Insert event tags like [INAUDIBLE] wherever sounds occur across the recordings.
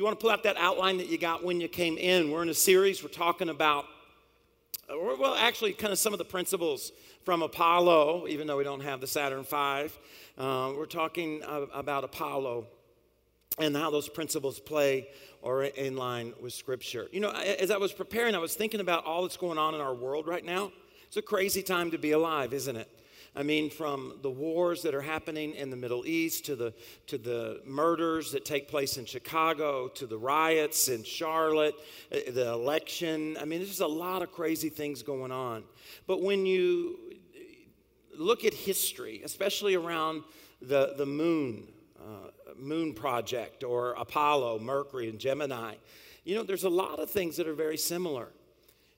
you want to pull out that outline that you got when you came in, we're in a series, we're talking about, well, actually, kind of some of the principles from Apollo, even though we don't have the Saturn V. Uh, we're talking about Apollo and how those principles play or in line with Scripture. You know, as I was preparing, I was thinking about all that's going on in our world right now. It's a crazy time to be alive, isn't it? I mean, from the wars that are happening in the Middle East to the, to the murders that take place in Chicago to the riots in Charlotte, uh, the election. I mean, there's just a lot of crazy things going on. But when you look at history, especially around the, the moon, uh, moon project or Apollo, Mercury, and Gemini, you know, there's a lot of things that are very similar.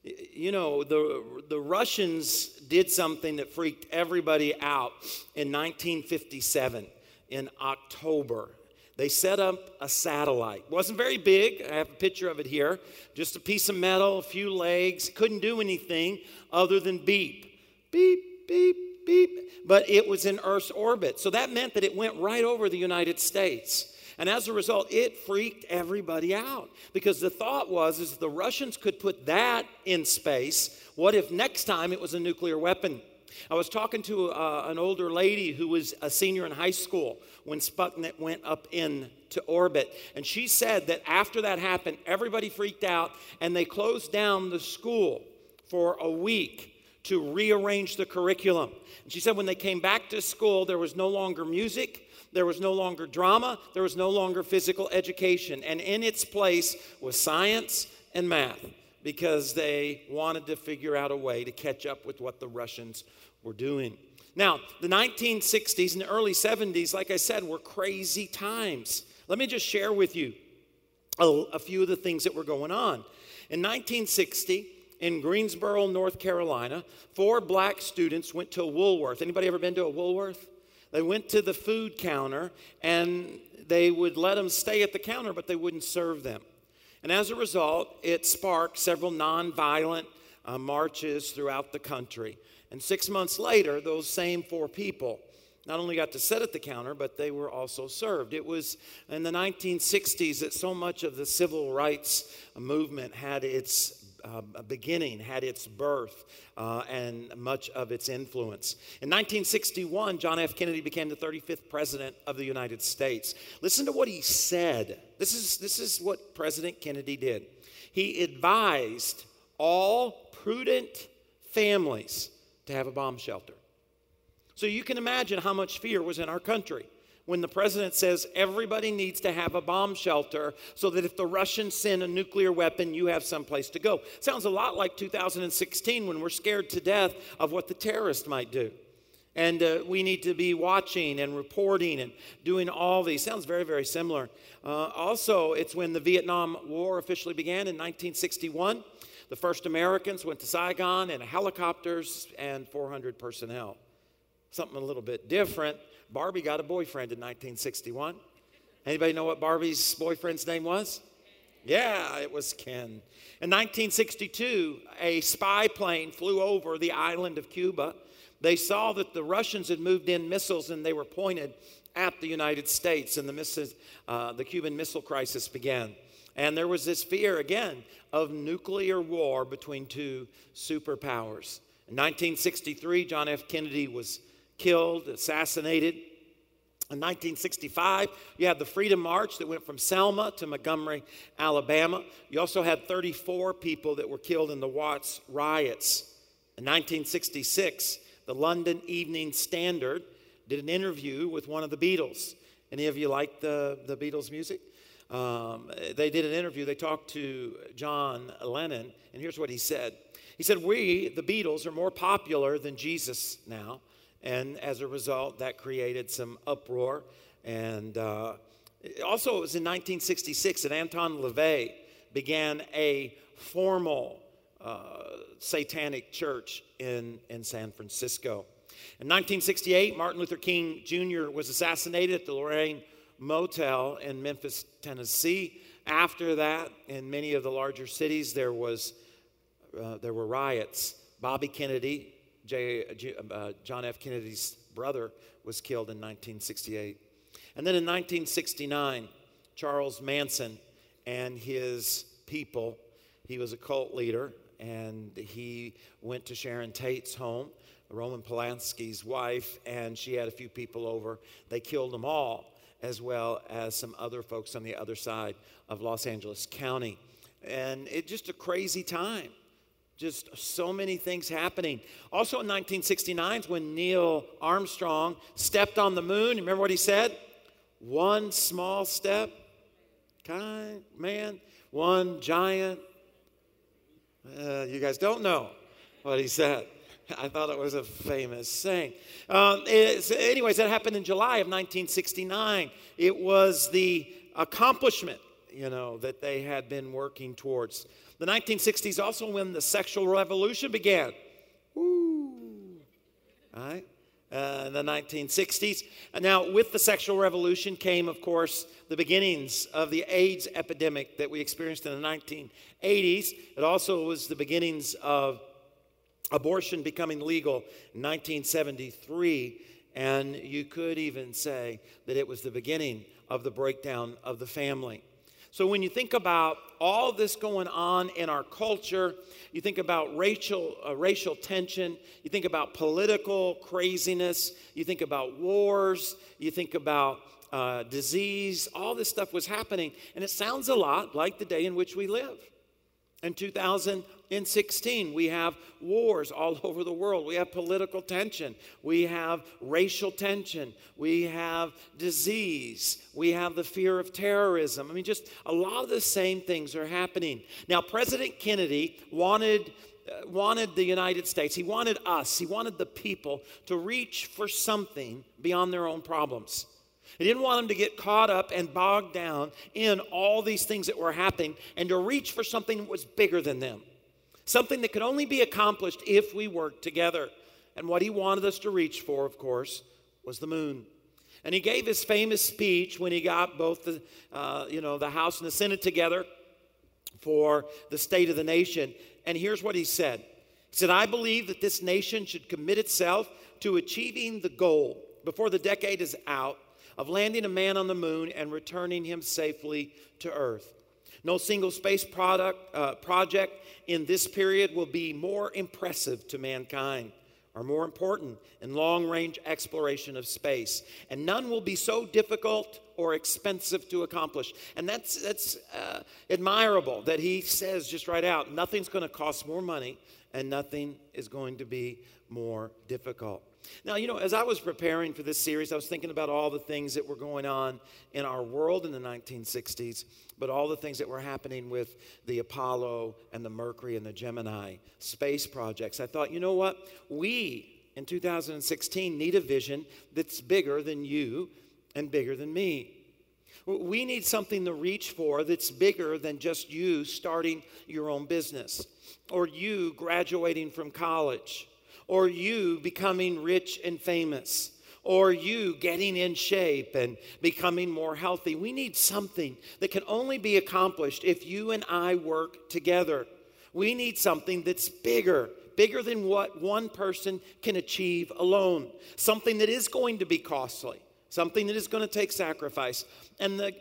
You know, the, the Russians did something that freaked everybody out in 1957 in October. They set up a satellite. It wasn't very big. I have a picture of it here. Just a piece of metal, a few legs. Couldn't do anything other than beep, beep, beep, beep. But it was in Earth's orbit. So that meant that it went right over the United States. And as a result, it freaked everybody out because the thought was is the Russians could put that in space. What if next time it was a nuclear weapon? I was talking to uh, an older lady who was a senior in high school when Sputnik went up into orbit. And she said that after that happened, everybody freaked out and they closed down the school for a week to rearrange the curriculum. And she said when they came back to school, there was no longer music, there was no longer drama, there was no longer physical education. And in its place was science and math because they wanted to figure out a way to catch up with what the Russians were doing. Now, the 1960s and the early 70s, like I said, were crazy times. Let me just share with you a, a few of the things that were going on. In 1960, in Greensboro, North Carolina, four black students went to a Woolworth. Anybody ever been to a Woolworth? They went to the food counter and they would let them stay at the counter, but they wouldn't serve them. And as a result, it sparked several nonviolent uh, marches throughout the country. And six months later, those same four people not only got to sit at the counter, but they were also served. It was in the 1960s that so much of the civil rights movement had its uh, beginning, had its birth, uh, and much of its influence. In 1961, John F. Kennedy became the 35th president of the United States. Listen to what he said. This is, this is what President Kennedy did. He advised all prudent families to have a bomb shelter. So you can imagine how much fear was in our country when the president says everybody needs to have a bomb shelter so that if the Russians send a nuclear weapon, you have someplace to go. Sounds a lot like 2016 when we're scared to death of what the terrorist might do. And uh, we need to be watching and reporting and doing all these. Sounds very, very similar. Uh, also, it's when the Vietnam War officially began in 1961. The first Americans went to Saigon in helicopters and 400 personnel. Something a little bit different Barbie got a boyfriend in 1961. Anybody know what Barbie's boyfriend's name was? Yeah, it was Ken. In 1962, a spy plane flew over the island of Cuba. They saw that the Russians had moved in missiles and they were pointed at the United States, and the, missiles, uh, the Cuban Missile Crisis began. And there was this fear again of nuclear war between two superpowers. In 1963, John F. Kennedy was killed, assassinated. In 1965, you had the Freedom March that went from Selma to Montgomery, Alabama. You also had 34 people that were killed in the Watts riots. In 1966, the London Evening Standard did an interview with one of the Beatles. Any of you like the, the Beatles music? Um, they did an interview. They talked to John Lennon, and here's what he said. He said, We, the Beatles, are more popular than Jesus now. And as a result, that created some uproar. And uh, also, it was in 1966 that Anton LaVey began a formal uh, satanic church in, in San Francisco. In 1968, Martin Luther King Jr. was assassinated at the Lorraine Motel in Memphis, Tennessee. After that, in many of the larger cities, there, was, uh, there were riots. Bobby Kennedy, J, uh, John F. Kennedy's brother, was killed in 1968. And then in 1969, Charles Manson and his people. He was a cult leader, and he went to Sharon Tate's home, Roman Polanski's wife, and she had a few people over. They killed them all, as well as some other folks on the other side of Los Angeles County. And it just a crazy time. Just so many things happening. Also in 1969 when Neil Armstrong stepped on the moon. Remember what he said? One small step, kind man, one giant. Uh, you guys don't know what he said. I thought it was a famous saying. Um, anyways, that happened in July of 1969. It was the accomplishment, you know, that they had been working towards. The 1960s also when the sexual revolution began. Woo! All right? Uh, in the 1960s. And now, with the sexual revolution came, of course, the beginnings of the AIDS epidemic that we experienced in the 1980s. It also was the beginnings of abortion becoming legal in 1973. And you could even say that it was the beginning of the breakdown of the family. So when you think about all this going on in our culture, you think about racial, uh, racial tension, you think about political craziness, you think about wars, you think about uh, disease, all this stuff was happening. And it sounds a lot like the day in which we live. In 2016, we have wars all [LAUGHS] over the world. We have political tension. We have racial tension. We have disease. We have the fear of terrorism. I mean, just a lot of the same things are happening. Now, President Kennedy wanted. Uh, wanted the United States, he wanted us, he wanted the people to reach for something beyond their own problems. He didn't want them to get caught up and bogged down in all these things that were happening and to reach for something that was bigger than them. Something that could only be accomplished if we worked together. And what he wanted us to reach for, of course, was the moon. And he gave his famous speech when he got both the, uh, you know, the House and the Senate together for the state of the nation. And here's what he said. He said, I believe that this nation should commit itself to achieving the goal before the decade is out of landing a man on the moon and returning him safely to Earth. No single space product, uh, project in this period will be more impressive to mankind or more important in long range exploration of space. And none will be so difficult or expensive to accomplish. And that's, that's uh, admirable that he says just right out nothing's going to cost more money and nothing is going to be more difficult. Now, you know, as I was preparing for this series, I was thinking about all the things that were going on in our world in the 1960s, but all the things that were happening with the Apollo and the Mercury and the Gemini space projects. I thought, you know what? We in 2016 need a vision that's bigger than you and bigger than me. We need something to reach for that's bigger than just you starting your own business or you graduating from college or you becoming rich and famous, or you getting in shape and becoming more healthy. We need something that can only be accomplished if you and I work together. We need something that's bigger, bigger than what one person can achieve alone, something that is going to be costly, something that is going to take sacrifice. And the,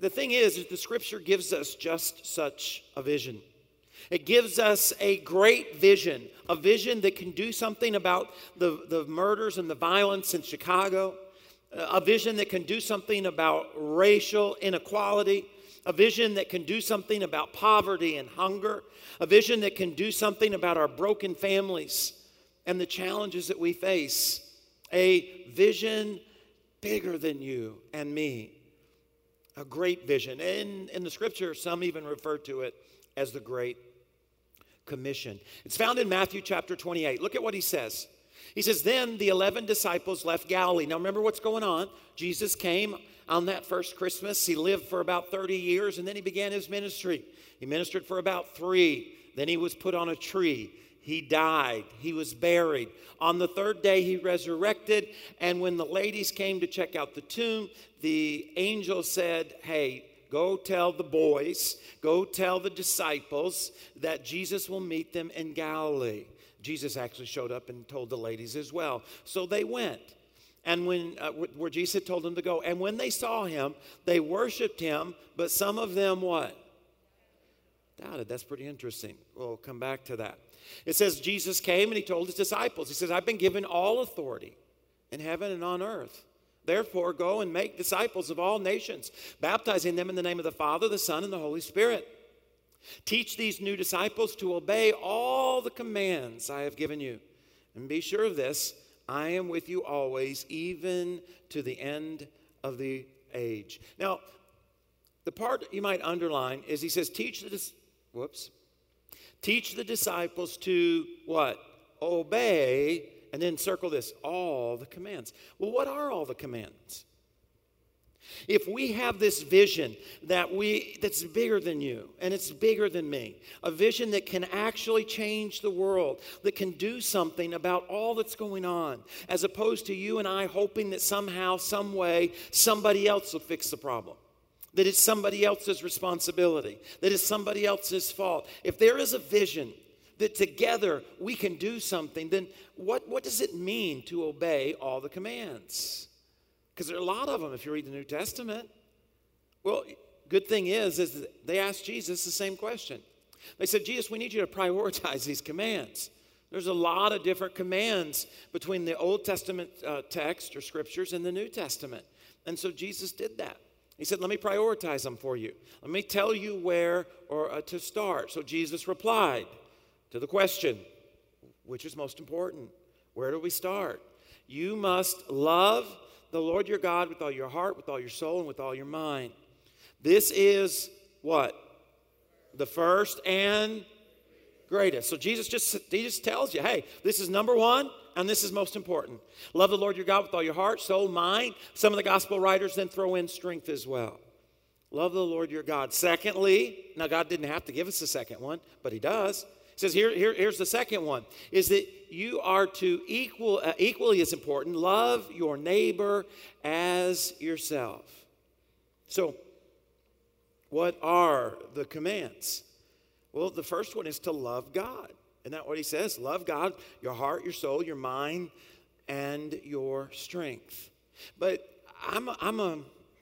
the thing is, is the scripture gives us just such a vision. It gives us a great vision, a vision that can do something about the, the murders and the violence in Chicago, a vision that can do something about racial inequality, a vision that can do something about poverty and hunger, a vision that can do something about our broken families and the challenges that we face, a vision bigger than you and me. A great vision. In, in the scripture, some even refer to it as the Great Commission. It's found in Matthew chapter 28. Look at what he says. He says, Then the 11 disciples left Galilee. Now remember what's going on. Jesus came on that first Christmas. He lived for about 30 years and then he began his ministry. He ministered for about three. Then he was put on a tree. He died. He was buried. On the third day, he resurrected. And when the ladies came to check out the tomb, the angel said, Hey, Go tell the boys, go tell the disciples that Jesus will meet them in Galilee. Jesus actually showed up and told the ladies as well. So they went. and when uh, where Jesus told them to go. And when they saw him, they worshiped him, but some of them what? Doubted. That's pretty interesting. We'll come back to that. It says Jesus came and he told his disciples, He says, I've been given all authority in heaven and on earth. Therefore, go and make disciples of all nations, baptizing them in the name of the Father, the Son, and the Holy Spirit. Teach these new disciples to obey all the commands I have given you. And be sure of this I am with you always, even to the end of the age. Now, the part you might underline is he says, teach the, whoops, teach the disciples to what? Obey, and then circle this, all the commands. Well, what are all the commands? If we have this vision that we that's bigger than you and it's bigger than me, a vision that can actually change the world, that can do something about all that's going on, as opposed to you and I hoping that somehow, some way, somebody else will fix the problem. That it's somebody else's responsibility, that it's somebody else's fault. If there is a vision that together we can do something, then what, what does it mean to obey all the commands? Because there are a lot of them if you read the New Testament. Well, good thing is, is they asked Jesus the same question. They said, Jesus, we need you to prioritize these commands. There's a lot of different commands between the Old Testament uh, text or scriptures and the New Testament. And so Jesus did that. He said, Let me prioritize them for you. Let me tell you where or uh, to start. So Jesus replied to the question, which is most important? Where do we start? You must love the Lord your God with all your heart, with all your soul, and with all your mind. This is what? The first and greatest. So Jesus just he just tells you, hey, this is number one, and this is most important. Love the Lord your God with all your heart, soul, mind. Some of the gospel writers then throw in strength as well. Love the Lord your God. Secondly, now God didn't have to give us the second one, but He does. Says here, here here's the second one: is that you are to equal, uh, equally as important, love your neighbor as yourself. So, what are the commands? Well, the first one is to love God. Isn't that what he says? Love God, your heart, your soul, your mind, and your strength. But I'm a, I'm a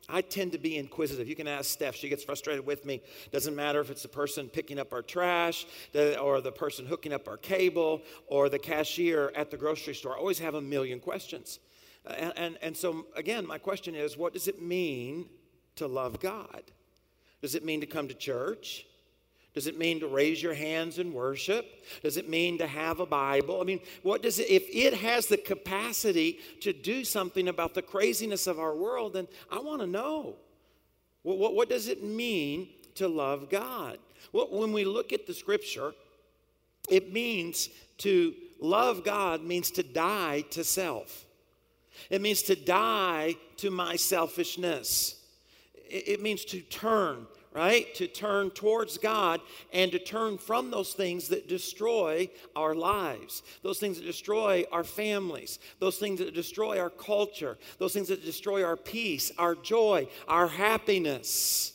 I tend to be inquisitive. You can ask Steph, she gets frustrated with me. Doesn't matter if it's the person picking up our trash, or the person hooking up our cable, or the cashier at the grocery store. I always have a million questions. Uh, and, and, and so, again, my question is what does it mean to love God? Does it mean to come to church? Does it mean to raise your hands and worship? Does it mean to have a Bible? I mean, what does it, if it has the capacity to do something about the craziness of our world, then I want to know. What, what, what does it mean to love God? Well, when we look at the scripture, it means to love God means to die to self. It means to die to my selfishness. It, it means to turn right? To turn towards God and to turn from those things that destroy our lives, those things that destroy our families, those things that destroy our culture, those things that destroy our peace, our joy, our happiness.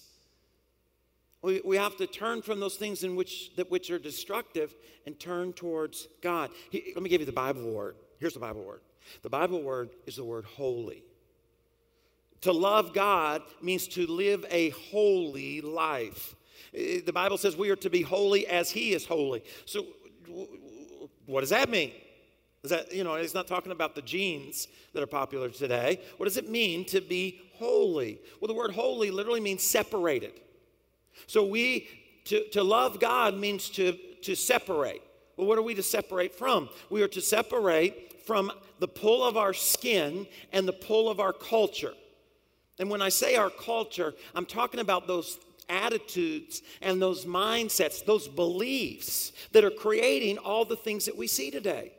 We, we have to turn from those things in which, that which are destructive and turn towards God. He, let me give you the Bible word. Here's the Bible word. The Bible word is the word holy. To love God means to live a holy life. The Bible says we are to be holy as He is holy. So, what does that mean? Is that, you know, it's not talking about the jeans that are popular today. What does it mean to be holy? Well, the word holy literally means separated. So, we, to, to love God means to, to separate. Well, what are we to separate from? We are to separate from the pull of our skin and the pull of our culture. And when I say our culture, I'm talking about those attitudes and those mindsets, those beliefs that are creating all the things that we see today.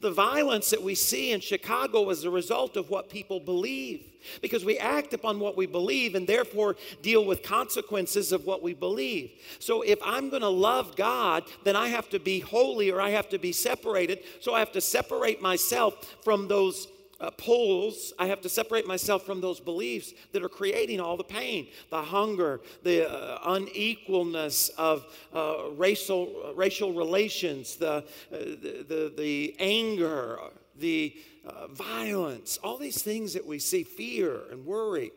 The violence that we see in Chicago is a result of what people believe because we act upon what we believe and therefore deal with consequences of what we believe. So if I'm going to love God, then I have to be holy or I have to be separated. So I have to separate myself from those uh, pulls, I have to separate myself from those beliefs that are creating all the pain, the hunger, the uh, unequalness of uh, racial, racial relations, the, uh, the, the, the, anger, the uh, violence, all these things that we see, fear and worry.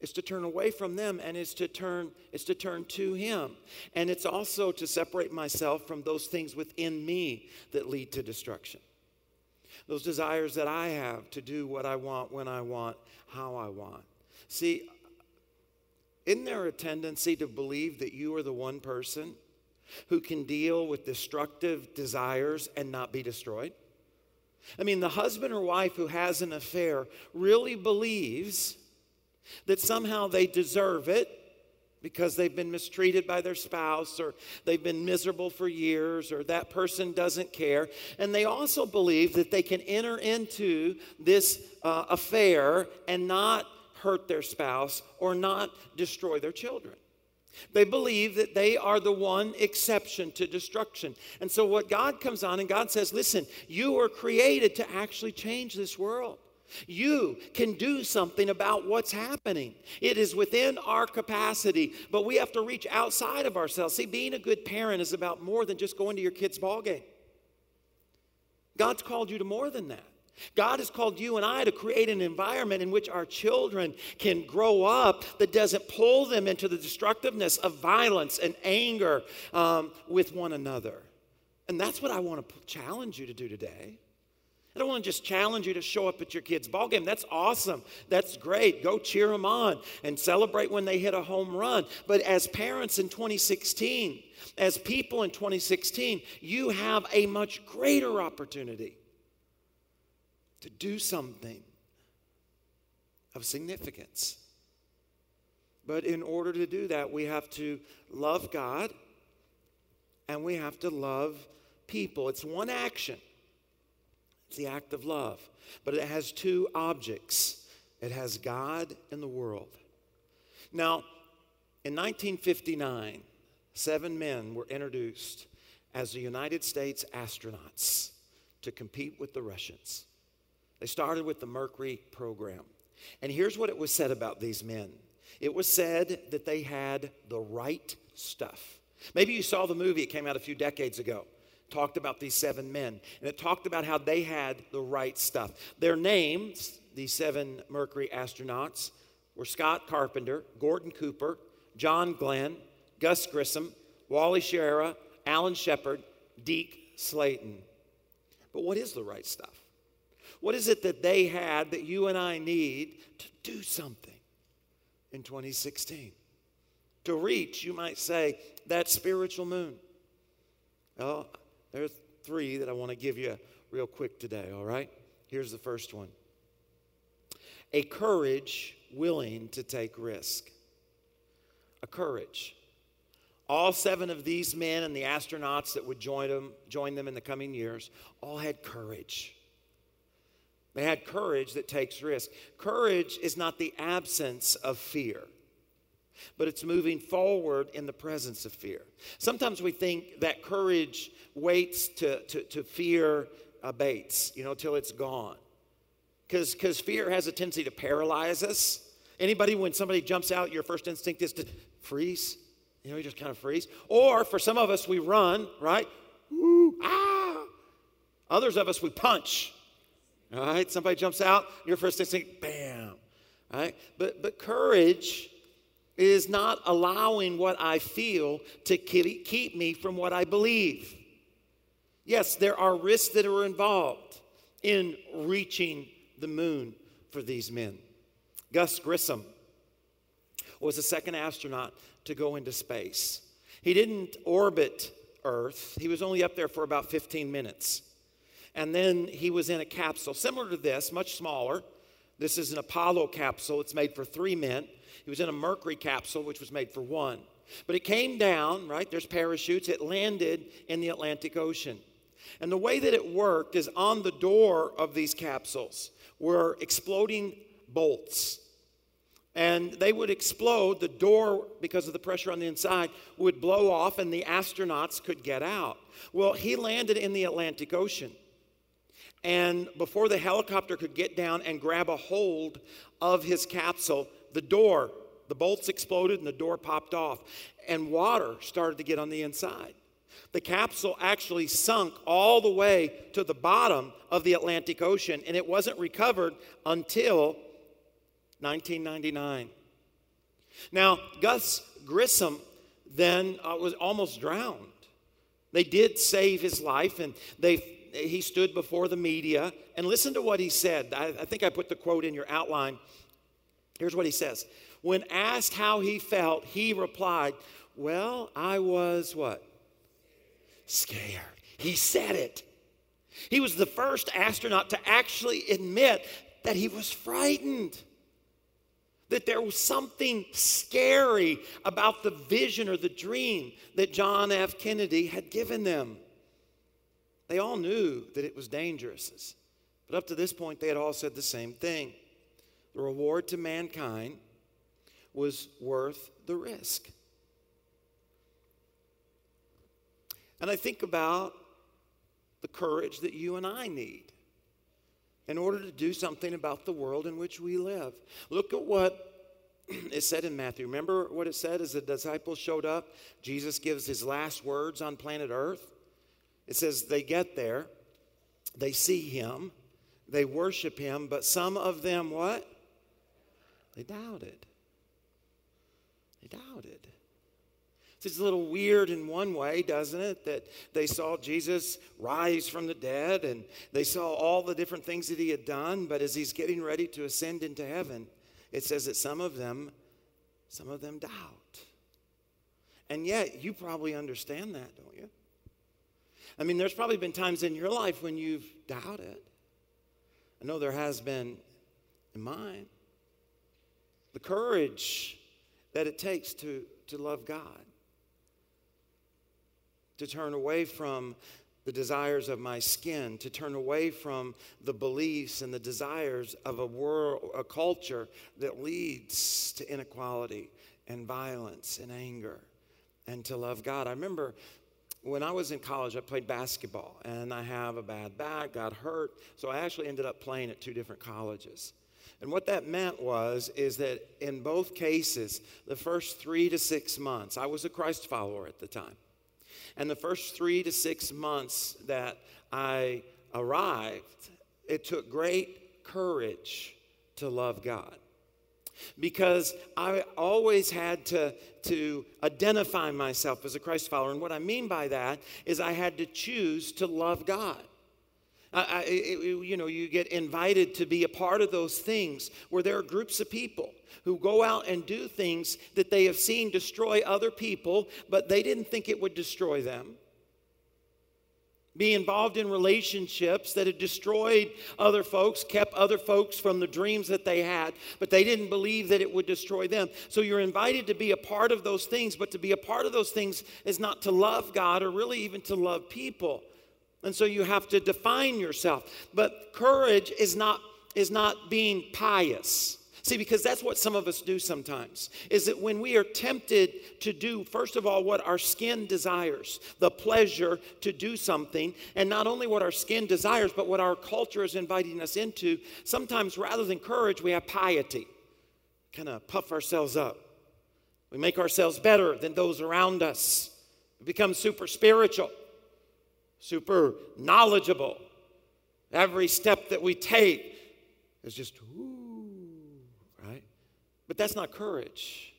Is to turn away from them and is to turn is to turn to him. And it's also to separate myself from those things within me that lead to destruction. Those desires that I have to do what I want, when I want, how I want. See, isn't there a tendency to believe that you are the one person who can deal with destructive desires and not be destroyed? I mean, the husband or wife who has an affair really believes that somehow they deserve it because they've been mistreated by their spouse or they've been miserable for years or that person doesn't care. And they also believe that they can enter into this uh, affair and not hurt their spouse or not destroy their children. They believe that they are the one exception to destruction. And so, what God comes on and God says, Listen, you were created to actually change this world. You can do something about what's happening. It is within our capacity, but we have to reach outside of ourselves. See, being a good parent is about more than just going to your kid's ball game. God's called you to more than that. God has called you and I to create an environment in which our children can grow up that doesn't pull them into the destructiveness of violence and anger um, with one another. And that's what I want to challenge you to do today. I don't want to just challenge you to show up at your kid's ball game. That's awesome. That's great. Go cheer them on and celebrate when they hit a home run. But as parents in 2016, as people in 2016, you have a much greater opportunity to do something of significance. But in order to do that, we have to love God and we have to love people. It's one action, it's the act of love, but it has two objects it has God and the world. Now, in 1959, seven men were introduced as the United States astronauts to compete with the Russians. They started with the Mercury program. And here's what it was said about these men it was said that they had the right stuff. Maybe you saw the movie, it came out a few decades ago. Talked about these seven men, and it talked about how they had the right stuff. Their names, these seven Mercury astronauts, were Scott Carpenter, Gordon Cooper, John Glenn, Gus Grissom, Wally Schirra, Alan Shepard, Deke Slayton. But what is the right stuff? What is it that they had that you and I need to do something in 2016? To reach, you might say, that spiritual moon. Oh, there's three that I want to give you real quick today, all right? Here's the first one a courage willing to take risk. A courage. All seven of these men and the astronauts that would join them, join them in the coming years all had courage. They had courage that takes risk. Courage is not the absence of fear, but it's moving forward in the presence of fear. Sometimes we think that courage waits to, to, to fear abates, you know, till it's gone. Because fear has a tendency to paralyze us. Anybody, when somebody jumps out, your first instinct is to freeze. You know, you just kind of freeze. Or for some of us, we run, right? Woo, ah. Others of us, we punch. All right, somebody jumps out, your first instinct, bam. All right, but but courage is not allowing what I feel to keep me from what I believe. Yes, there are risks that are involved in reaching the moon for these men. Gus Grissom was the second astronaut to go into space. He didn't orbit Earth, he was only up there for about 15 minutes. And then he was in a capsule similar to this, much smaller. This is an Apollo capsule. It's made for three men. He was in a Mercury capsule, which was made for one. But it came down, right? There's parachutes. It landed in the Atlantic Ocean. And the way that it worked is on the door of these capsules were exploding bolts. And they would explode. The door, because of the pressure on the inside, would blow off, and the astronauts could get out. Well, he landed in the Atlantic Ocean. And before the helicopter could get down and grab a hold of his capsule, the door, the bolts exploded and the door popped off. And water started to get on the inside. The capsule actually sunk all the way to the bottom of the Atlantic Ocean, and it wasn't recovered until 1999. Now, Gus Grissom then uh, was almost drowned. They did save his life, and they, he stood before the media. And listen to what he said. I, I think I put the quote in your outline. Here's what he says When asked how he felt, he replied, Well, I was what? Scared. He said it. He was the first astronaut to actually admit that he was frightened that there was something scary about the vision or the dream that John F. Kennedy had given them. They all knew that it was dangerous, but up to this point, they had all said the same thing. The reward to mankind was worth the risk. And I think about the courage that you and I need in order to do something about the world in which we live. Look at what [CLEARS THROAT] it said in Matthew. Remember what it said as the disciples showed up? Jesus gives his last words on planet Earth. It says they get there, they see him, they worship him, but some of them what? They doubted. They doubted. It's a little weird in one way, doesn't it? That they saw Jesus rise from the dead and they saw all the different things that he had done, but as he's getting ready to ascend into heaven, it says that some of them, some of them doubt. And yet, you probably understand that, don't you? I mean, there's probably been times in your life when you've doubted. I know there has been in mine. The courage that it takes to, to love God to turn away from the desires of my skin, to turn away from the beliefs and the desires of a world, a culture that leads to inequality and violence and anger, and to love God. I remember when I was in college, I played basketball, and I have a bad back, got hurt, so I actually ended up playing at two different colleges. And what that meant was is that in both cases, the first 3 to 6 months, I was a Christ follower at the time. And the first three to six months that I arrived, it took great courage to love God. Because I always had to, to identify myself as a Christ follower. And what I mean by that is I had to choose to love God. I, it, you know, you get invited to be a part of those things where there are groups of people who go out and do things that they have seen destroy other people, but they didn't think it would destroy them. Be involved in relationships that had destroyed other folks, kept other folks from the dreams that they had, but they didn't believe that it would destroy them. So you're invited to be a part of those things, but to be a part of those things is not to love God or really even to love people. And so you have to define yourself. But courage is not, is not being pious. See, because that's what some of us do sometimes, is that when we are tempted to do, first of all, what our skin desires, the pleasure to do something, and not only what our skin desires, but what our culture is inviting us into, sometimes rather than courage, we have piety. Kind of puff ourselves up. We make ourselves better than those around us. We become super spiritual super knowledgeable. Every step that we take is just, ooh, right? But that's not courage.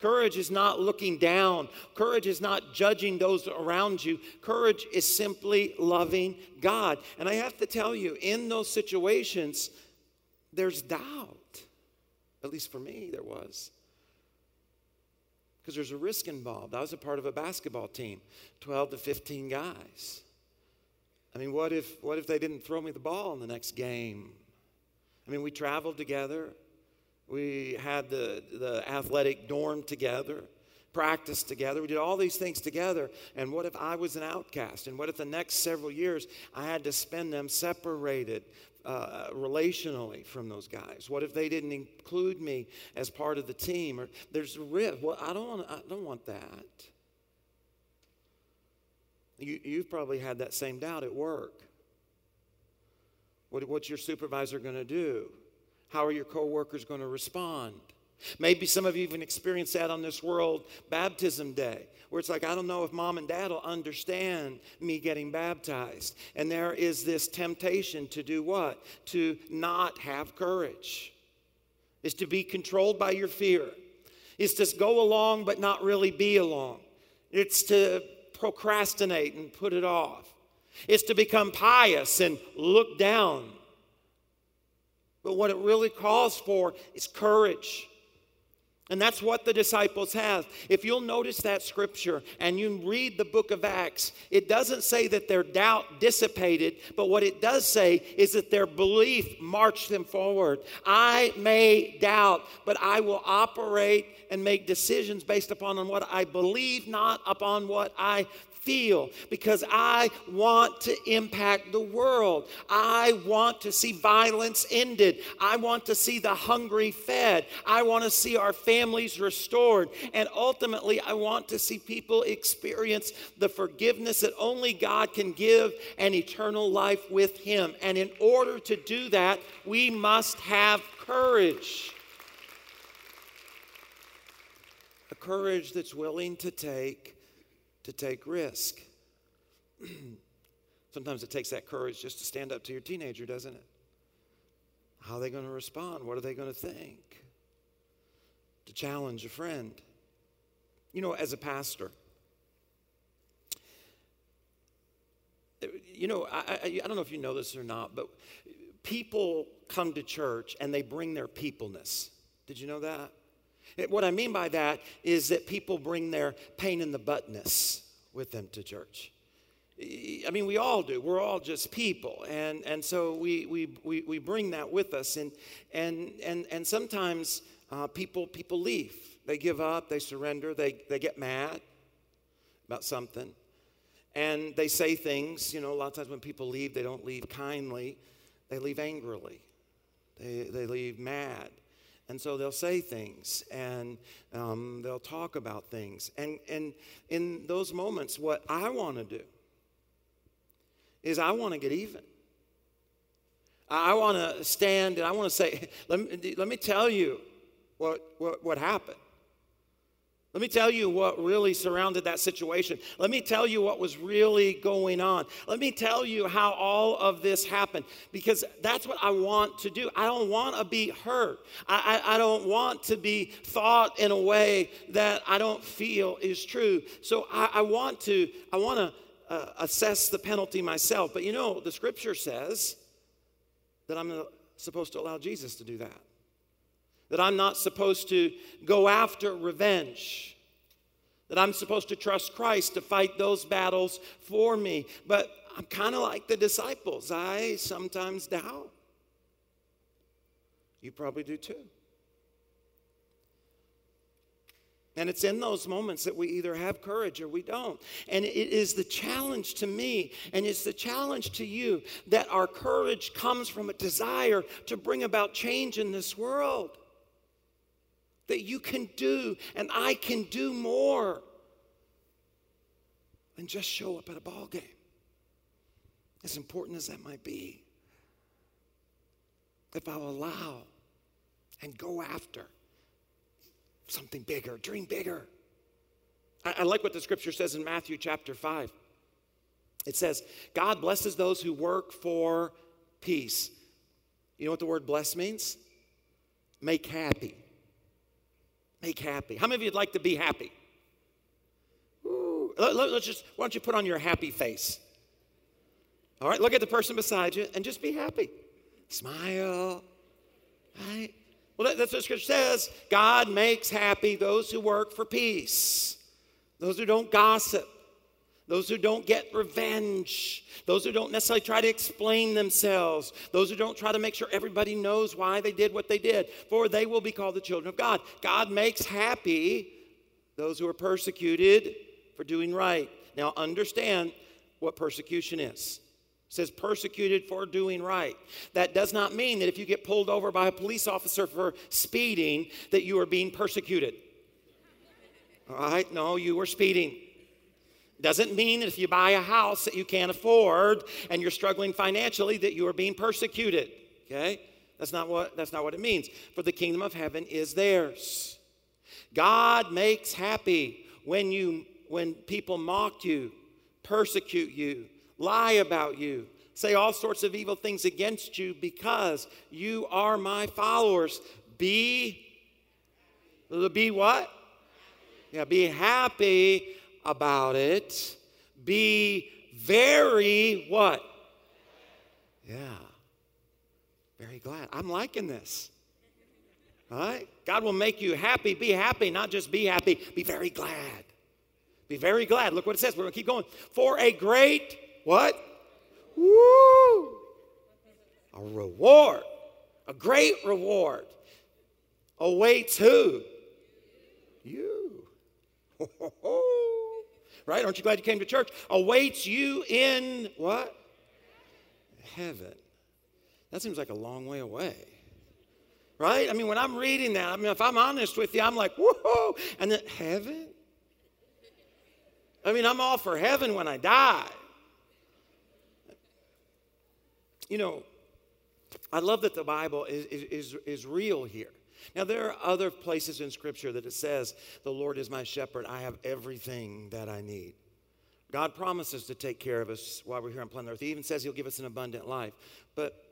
Courage is not looking down. Courage is not judging those around you. Courage is simply loving God. And I have to tell you, in those situations, there's doubt. At least for me, there was because there's a risk involved. I was a part of a basketball team, 12 to 15 guys. I mean, what if, what if they didn't throw me the ball in the next game? I mean, we traveled together. We had the, the athletic dorm together, practiced together. We did all these things together. And what if I was an outcast? And what if the next several years I had to spend them separated uh, relationally from those guys? What if they didn't include me as part of the team? Or there's a risk. Well, I don't want. I don't want that. You, you've probably had that same doubt at work. What, what's your supervisor going to do? How are your coworkers going to respond? Maybe some of you even experienced that on this World Baptism Day, where it's like, I don't know if mom and dad will understand me getting baptized. And there is this temptation to do what? To not have courage, is to be controlled by your fear, is to go along but not really be along. It's to procrastinate and put it off. It's to become pious and look down. But what it really calls for is courage. And that's what the disciples have. If you'll notice that scripture and you read the book of Acts, it doesn't say that their doubt dissipated, but what it does say is that their belief marched them forward. I may doubt, but I will operate and make decisions based upon what I believe, not upon what I feel because I want to impact the world. I want to see violence ended. I want to see the hungry fed. I want to see our families restored. And ultimately, I want to see people experience the forgiveness that only God can give and eternal life with Him. And in order to do that, we must have courage. A courage that's willing to take to take risk. [CLEARS THROAT] Sometimes it takes that courage just to stand up to your teenager, doesn't it? How are they going to respond? What are they going to think? To challenge a friend. You know, as a pastor, you know, I, I, I, don't know if you know this or not, but people come to church and they bring their peopleness. Did you know that? What I mean by that is that people bring their pain in the buttness with them to church. I mean, we all do. We're all just people. And, and so we, we, we, we bring that with us. And, and, and, and sometimes uh, people, people leave. They give up, they surrender, they, they get mad about something. And they say things, you know, a lot of times when people leave, they don't leave kindly, they leave angrily, they, they leave mad. And so they'll say things and um, they'll talk about things. And, and in those moments, what I want to do is I want to get even. I want to stand and I want to say, let me, let me tell you what, what, what happened. Let me tell you what really surrounded that situation. Let me tell you what was really going on. Let me tell you how all of this happened because that's what I want to do. I don't want to be hurt. I, I, I, don't want to be thought in a way that I don't feel is true. So I, I want to, I want to uh, assess the penalty myself. But you know, the scripture says that I'm supposed to allow Jesus to do that that I'm not supposed to go after revenge, that I'm supposed to trust Christ to fight those battles for me. But I'm kind of like the disciples. I sometimes doubt. You probably do too. And it's in those moments that we either have courage or we don't. And it is the challenge to me, and it's the challenge to you, that our courage comes from a desire to bring about change in this world that you can do and I can do more than just show up at a ball game. As important as that might be, if I'll allow and go after something bigger, dream bigger. I, I like what the scripture says in Matthew chapter 5. It says, God blesses those who work for peace. You know what the word bless means? Make happy. Make happy. How many of you'd like to be happy? Let, us just, why don't you put on your happy face? All right, look at the person beside you and just be happy. Smile. Right? Well, that's what Scripture says. God makes happy those who work for peace, those who don't gossip, those who don't get revenge, those who don't necessarily try to explain themselves, those who don't try to make sure everybody knows why they did what they did, for they will be called the children of God. God makes happy those who are persecuted for doing right. Now, understand what persecution is. It says persecuted for doing right. That does not mean that if you get pulled over by a police officer for speeding, that you are being persecuted. All right? No, you were speeding. Doesn't mean that if you buy a house that you can't afford and you're struggling financially that you are being persecuted. Okay? That's not what, that's not what it means. For the kingdom of heaven is theirs. God makes happy when, you, when people mock you, persecute you, lie about you, say all sorts of evil things against you because you are my followers. Be, be what? Yeah, be happy about it. Be very what? Yeah. Very glad. I'm liking this. All right? God will make you happy. Be happy, not just be happy, be very glad. Be very glad. Look what it says. We're going to keep going. For a great what? Woo! A reward. A great reward awaits who? You. [LAUGHS] right? Aren't you glad you came to church? Awaits you in what? Heaven. That seems like a long way away. Right? I mean, when I'm reading that, I mean, if I'm honest with you, I'm like, whoa, and then heaven? I mean, I'm all for heaven when I die. You know, I love that the Bible is, is, is real here. Now, there are other places in Scripture that it says, The Lord is my shepherd, I have everything that I need. God promises to take care of us while we're here on planet Earth. He even says He'll give us an abundant life. But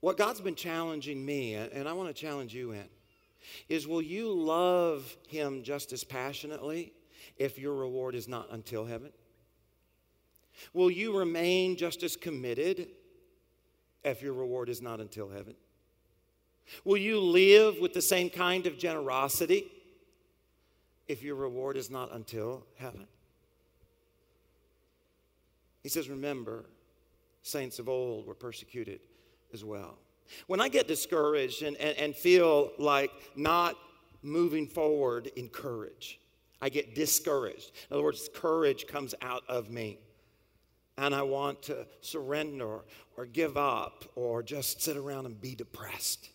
what God's been challenging me, and I want to challenge you in, is will you love Him just as passionately if your reward is not until heaven? Will you remain just as committed if your reward is not until heaven? Will you live with the same kind of generosity if your reward is not until heaven? He says, Remember, saints of old were persecuted as well. When I get discouraged and, and, and feel like not moving forward in courage, I get discouraged. In other words, courage comes out of me. And I want to surrender or give up or just sit around and be depressed.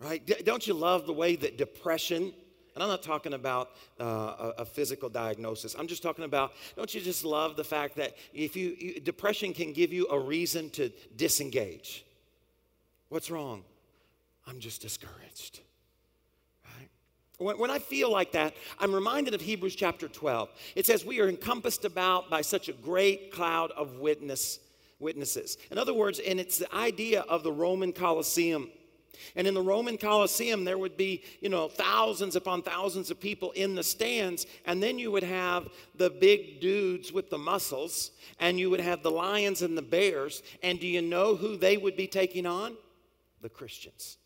Right? D- don't you love the way that depression, and I'm not talking about uh, a, a, physical diagnosis. I'm just talking about, don't you just love the fact that if you, you, depression can give you a reason to disengage? What's wrong? I'm just discouraged. When, I feel like that, I'm reminded of Hebrews chapter 12. It says, We are encompassed about by such a great cloud of witness, witnesses. In other words, and it's the idea of the Roman Colosseum. And in the Roman Colosseum, there would be, you know, thousands upon thousands of people in the stands. And then you would have the big dudes with the muscles, and you would have the lions and the bears. And do you know who they would be taking on? The Christians.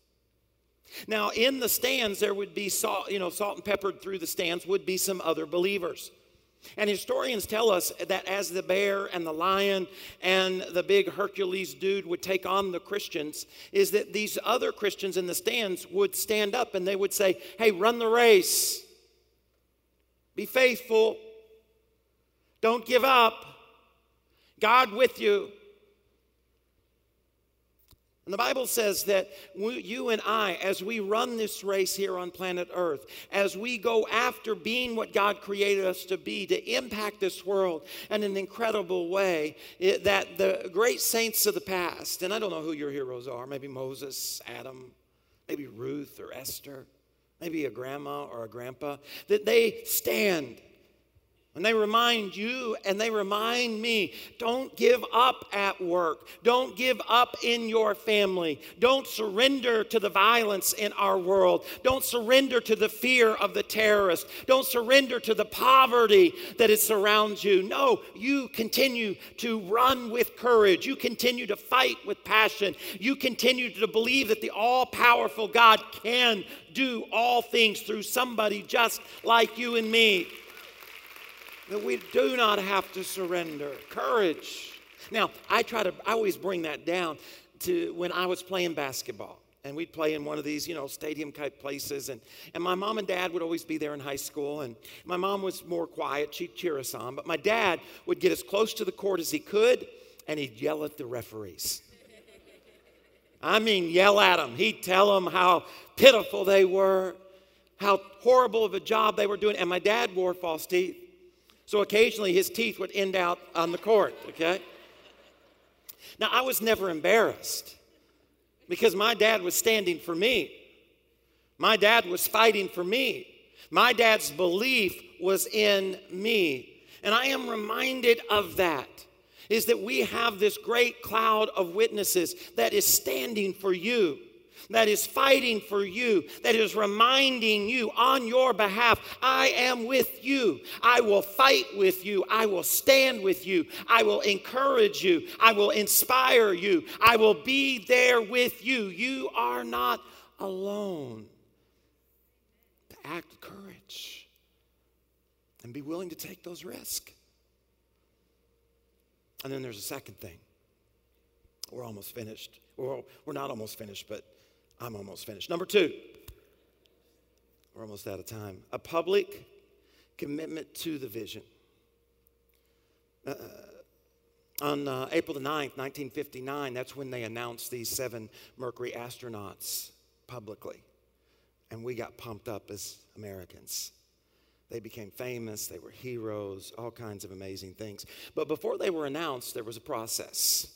Now, in the stands, there would be salt, you know, salt and peppered through the stands would be some other believers. And historians tell us that as the bear and the lion and the big Hercules dude would take on the Christians, is that these other Christians in the stands would stand up and they would say, Hey, run the race, be faithful, don't give up, God with you. And the Bible says that we, you and I, as we run this race here on planet Earth, as we go after being what God created us to be, to impact this world in an incredible way, it, that the great saints of the past, and I don't know who your heroes are, maybe Moses, Adam, maybe Ruth or Esther, maybe a grandma or a grandpa, that they stand and they remind you and they remind me don't give up at work. Don't give up in your family. Don't surrender to the violence in our world. Don't surrender to the fear of the terrorist. Don't surrender to the poverty that it surrounds you. No, you continue to run with courage. You continue to fight with passion. You continue to believe that the all powerful God can do all things through somebody just like you and me that we do not have to surrender. Courage. Now, I try to, I always bring that down to when I was playing basketball. And we'd play in one of these, you know, stadium type places. And, and my mom and dad would always be there in high school. And my mom was more quiet. She'd cheer us on. But my dad would get as close to the court as he could, and he'd yell at the referees. I mean, yell at them. He'd tell them how pitiful they were, how horrible of a job they were doing. And my dad wore false teeth. So occasionally his teeth would end out on the court, okay? Now, I was never embarrassed. because my dad was standing for me. My dad was fighting for me. My dad's belief was in me. And I am reminded of that is that we have this great cloud of witnesses that is standing for you that is fighting for you, that is reminding you on your behalf, I am with you. I will fight with you. I will stand with you. I will encourage you. I will inspire you. I will be there with you. You are not alone. To act with courage and be willing to take those risks. And then there's a second thing. We're almost finished. Well, we're not almost finished, but I'm almost finished. Number two, we're almost out of time. A public commitment to the vision. Uh, on uh, April the 9th, 1959, that's when they announced these seven Mercury astronauts publicly. And we got pumped up as Americans. They became famous, they were heroes, all kinds of amazing things. But before they were announced, there was a process.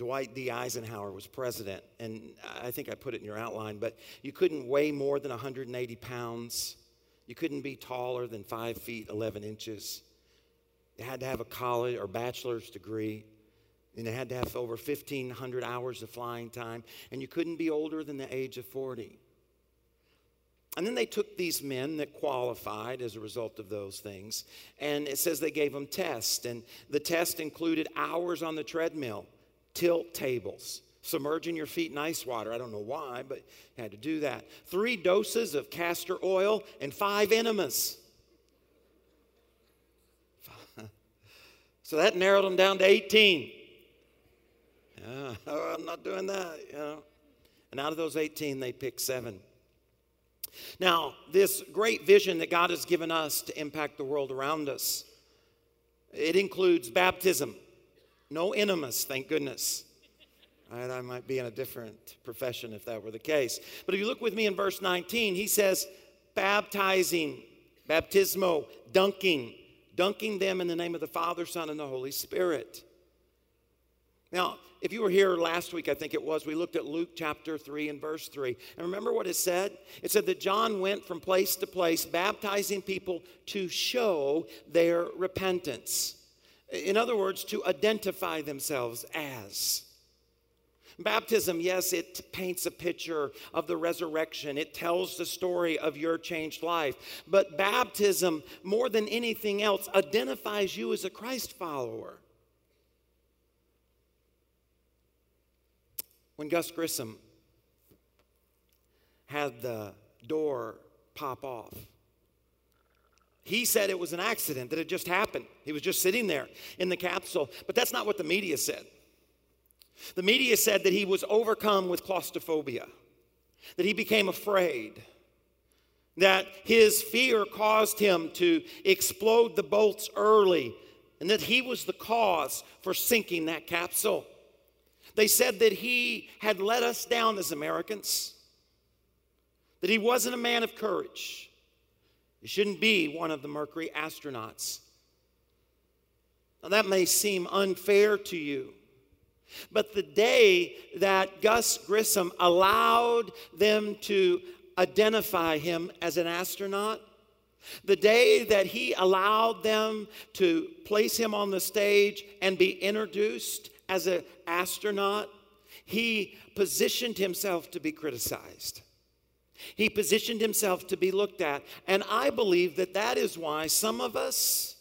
Dwight D. Eisenhower was president, and I think I put it in your outline, but you couldn't weigh more than 180 pounds. You couldn't be taller than 5 feet 11 inches. You had to have a college or bachelor's degree, and you had to have over 1,500 hours of flying time, and you couldn't be older than the age of 40. And then they took these men that qualified as a result of those things, and it says they gave them tests, and the test included hours on the treadmill tilt tables, submerging your feet in ice water. I don't know why, but had to do that. Three doses of castor oil and five enemas. [LAUGHS] so that narrowed them down to 18. Yeah, [LAUGHS] I'm not doing that, you know. And out of those 18, they picked seven. Now, this great vision that God has given us to impact the world around us, it includes baptism. No enemas, thank goodness. I might be in a different profession if that were the case. But if you look with me in verse 19, he says, baptizing, baptismo, dunking, dunking them in the name of the Father, Son, and the Holy Spirit. Now, if you were here last week, I think it was, we looked at Luke chapter 3 and verse 3. And remember what it said? It said that John went from place to place baptizing people to show their repentance. In other words, to identify themselves as. Baptism, yes, it paints a picture of the resurrection. It tells the story of your changed life. But baptism, more than anything else, identifies you as a Christ follower. When Gus Grissom had the door pop off, he said it was an accident, that it just happened. He was just sitting there in the capsule. But that's not what the media said. The media said that he was overcome with claustrophobia, that he became afraid, that his fear caused him to explode the bolts early, and that he was the cause for sinking that capsule. They said that he had let us down as Americans, that he wasn't a man of courage you shouldn't be one of the Mercury astronauts. Now, that may seem unfair to you, but the day that Gus Grissom allowed them to identify him as an astronaut, the day that he allowed them to place him on the stage and be introduced as an astronaut, he positioned himself to be criticized. He positioned himself to be looked at. And I believe that that is why some of us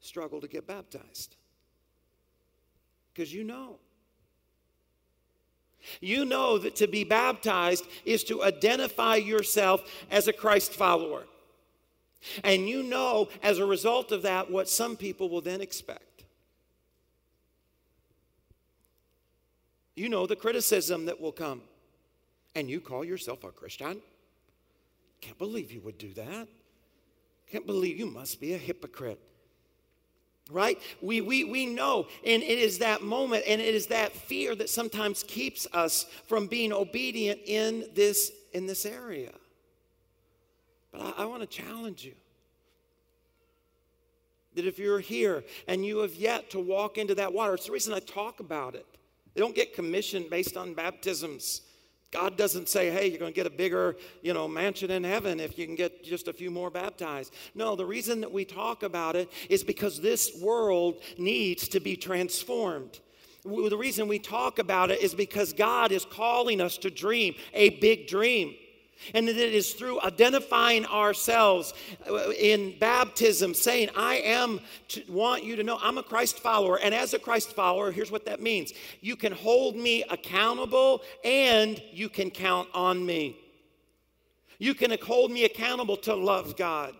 struggle to get baptized. Because you know. You know that to be baptized is to identify yourself as a Christ follower. And you know, as a result of that, what some people will then expect. You know the criticism that will come and you call yourself a Christian? Can't believe you would do that. Can't believe you must be a hypocrite. Right? We, we, we know, and it is that moment and it is that fear that sometimes keeps us from being obedient in this, in this area. But I, I want to challenge you that if you're here and you have yet to walk into that water, it's the reason I talk about it They don't get commissioned based on baptisms. God doesn't say, hey, you're going to get a bigger, you know, mansion in heaven if you can get just a few more baptized. No, the reason that we talk about it is because this world needs to be transformed. The reason we talk about it is because God is calling us to dream a big dream. And it is through identifying ourselves uh, in baptism, saying, I am, to want you to know I'm a Christ follower. And as a Christ follower, here's what that means you can hold me accountable and you can count on me. You can hold me accountable to love God.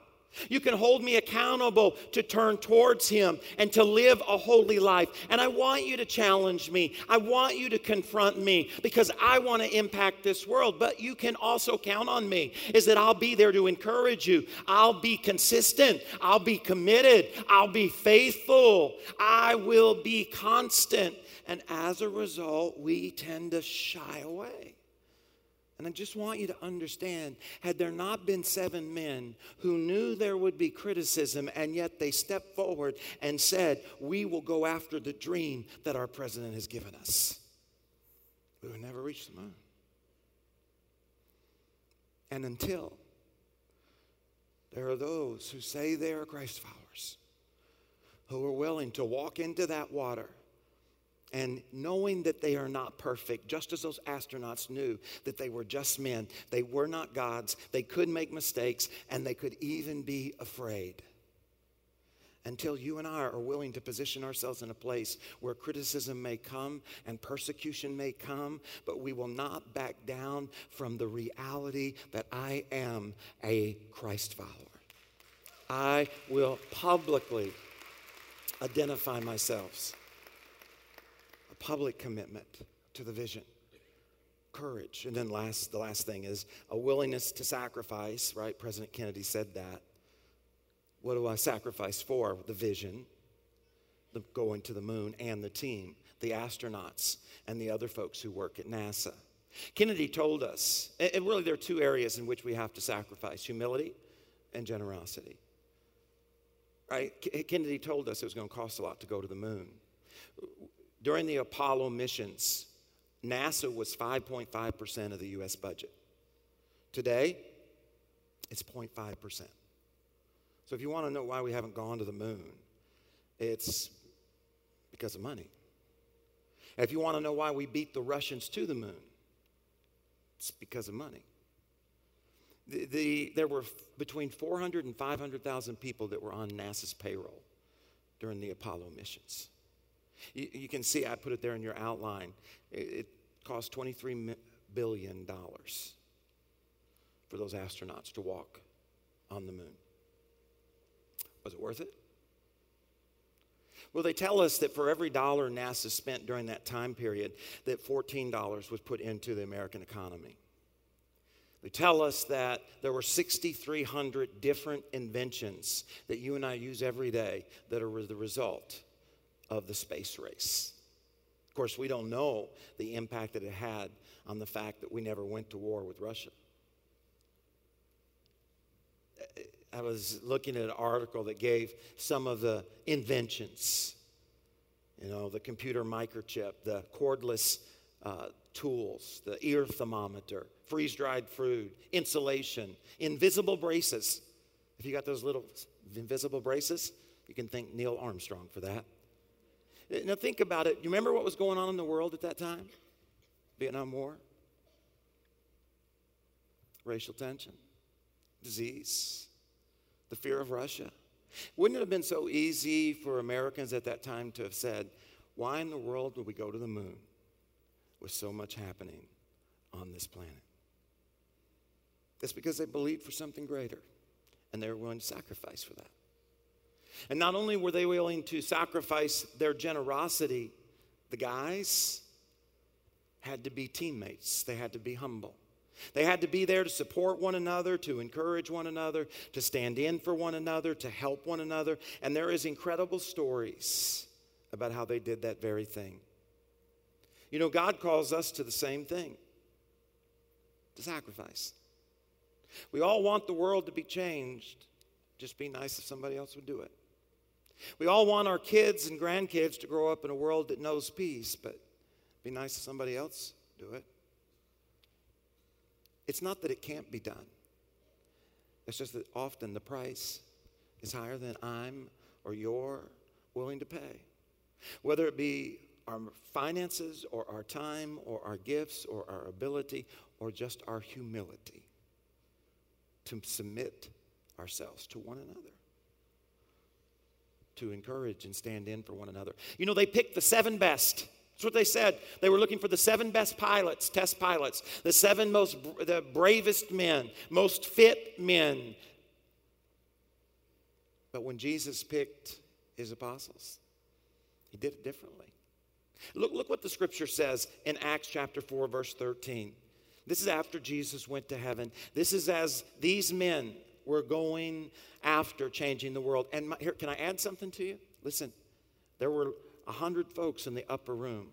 You can hold me accountable to turn towards Him and to live a holy life. And I want you to challenge me. I want you to confront me because I want to impact this world. But you can also count on me, is that I'll be there to encourage you. I'll be consistent. I'll be committed. I'll be faithful. I will be constant. And as a result, we tend to shy away. And I just want you to understand had there not been seven men who knew there would be criticism, and yet they stepped forward and said, We will go after the dream that our president has given us, we would never reach the moon. And until there are those who say they are Christ followers, who are willing to walk into that water and knowing that they are not perfect, just as those astronauts knew that they were just men, they were not gods, they could make mistakes, and they could even be afraid. Until you and I are willing to position ourselves in a place where criticism may come and persecution may come, but we will not back down from the reality that I am a Christ follower. I will publicly identify myself public commitment to the vision. Courage. And then last the last thing is a willingness to sacrifice right? President kennedy said that. What do i sacrifice for? The vision the going to the moon and the team the astronauts and the other folks who work at nasa. Kennedy told us and really there are two areas in which we have to sacrifice humility and generosity. Right? Kennedy told us it was going to cost a lot to go to the moon during the Apollo missions, NASA was 5.5% of the US budget. Today, it's 0.5%. So if you want to know why we haven't gone to the moon, it's because of money. if you want to know why we beat the Russians to the moon, it's because of money. The, the, there were between 400 and 500,000 people that were on NASA's payroll during the Apollo missions. You, you, can see, I put it there in your outline. It, it cost $23 billion for those astronauts to walk on the moon. Was it worth it? Well, they tell us that for every dollar NASA spent during that time period, that $14 was put into the American economy. They tell us that there were 6,300 different inventions that you and I use every day that are the result of the space race. Of course, we don't know the impact that it had on the fact that we never went to war with Russia. I was looking at an article that gave some of the inventions, you know, the computer microchip, the cordless uh, tools, the ear thermometer, freeze dried food, insulation, invisible braces. If you got those little invisible braces, you can thank Neil Armstrong for that. Now, think about it. You remember what was going on in the world at that time? Vietnam War, racial tension, disease, the fear of Russia. Wouldn't it have been so easy for Americans at that time to have said, Why in the world would we go to the moon with so much happening on this planet? It's because they believed for something greater and they were willing to sacrifice for that. And not only were they willing to sacrifice their generosity, the guys had to be teammates, they had to be humble. They had to be there to support one another, to encourage one another, to stand in for one another, to help one another. And there is incredible stories about how they did that very thing. You know, God calls us to the same thing to sacrifice. We all want the world to be changed. Just be nice if somebody else would do it. We all want our kids and grandkids to grow up in a world that knows peace, but Be nice to somebody else, do it. It's not that it can't be done, it's just that often the price is higher than I'm or you're willing to pay. Whether it be our finances or our time or our gifts or our ability or just our humility to submit ourselves to one another, to encourage and stand in for one another. You know, they picked the seven best. That's what they said. They were looking for the seven best pilots, test pilots, the seven most, the bravest men, most fit men. But when Jesus picked his apostles, he did it differently. Look, look what the scripture says in Acts chapter 4, verse 13. This is after Jesus went to heaven. This is as these men were going after changing the world. And my, here, can I add something to you? Listen, there were a hundred folks in the upper room.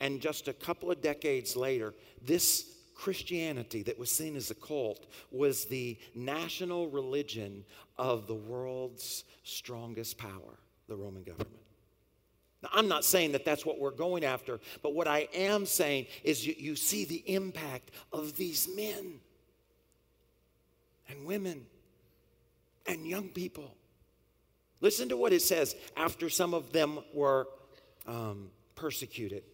And just a couple of decades later, this Christianity that was seen as a cult was the national religion of the world's strongest power, the Roman government. Now, I'm not saying that that's what we're going after, but what I am saying is you, you see the impact of these men and women and young people. Listen to what it says after some of them were um, persecuted. It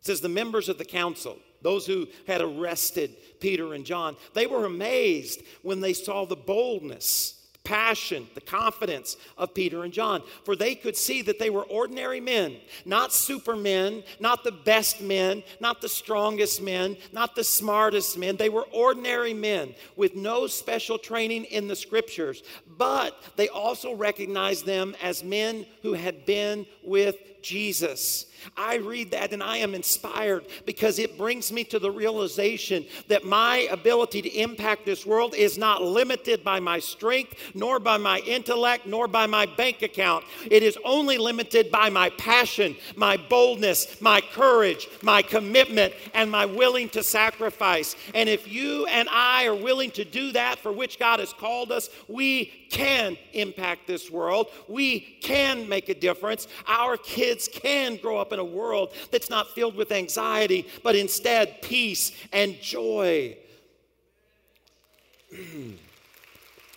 says, The members of the council, those who had arrested Peter and John, they were amazed when they saw the boldness passion, the confidence of Peter and John. For they could see that they were ordinary men, not supermen, not the best men, not the strongest men, not the smartest men. They were ordinary men with no special training in the scriptures. But they also recognized them as men who had been with Jesus. I read that and I am inspired because it brings me to the realization that my ability to impact this world is not limited by my strength, nor by my intellect, nor by my bank account. It is only limited by my passion, my boldness, my courage, my commitment, and my willing to sacrifice. And if you and I are willing to do that for which God has called us, we can impact this world. We can make a difference. Our kids can grow up in a world that's not filled with anxiety, but instead peace and joy. [CLEARS THROAT]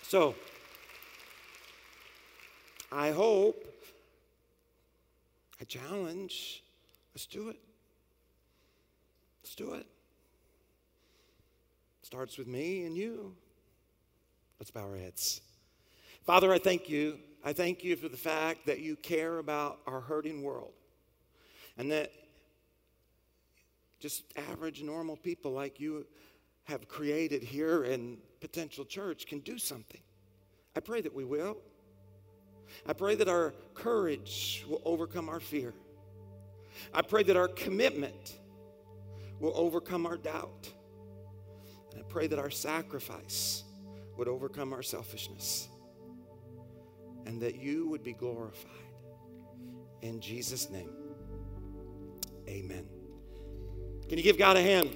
so, I hope, I challenge, let's do it. Let's do it. Starts with me and you. Let's bow our heads. Father, I thank you. I thank you for the fact that you care about our hurting world and that just average, normal people like you have created here in Potential Church can do something. I pray that we will. I pray that our courage will overcome our fear. I pray that our commitment will overcome our doubt. And I pray that our sacrifice would overcome our selfishness and that you would be glorified. In Jesus' name, amen. Can you give God a hand?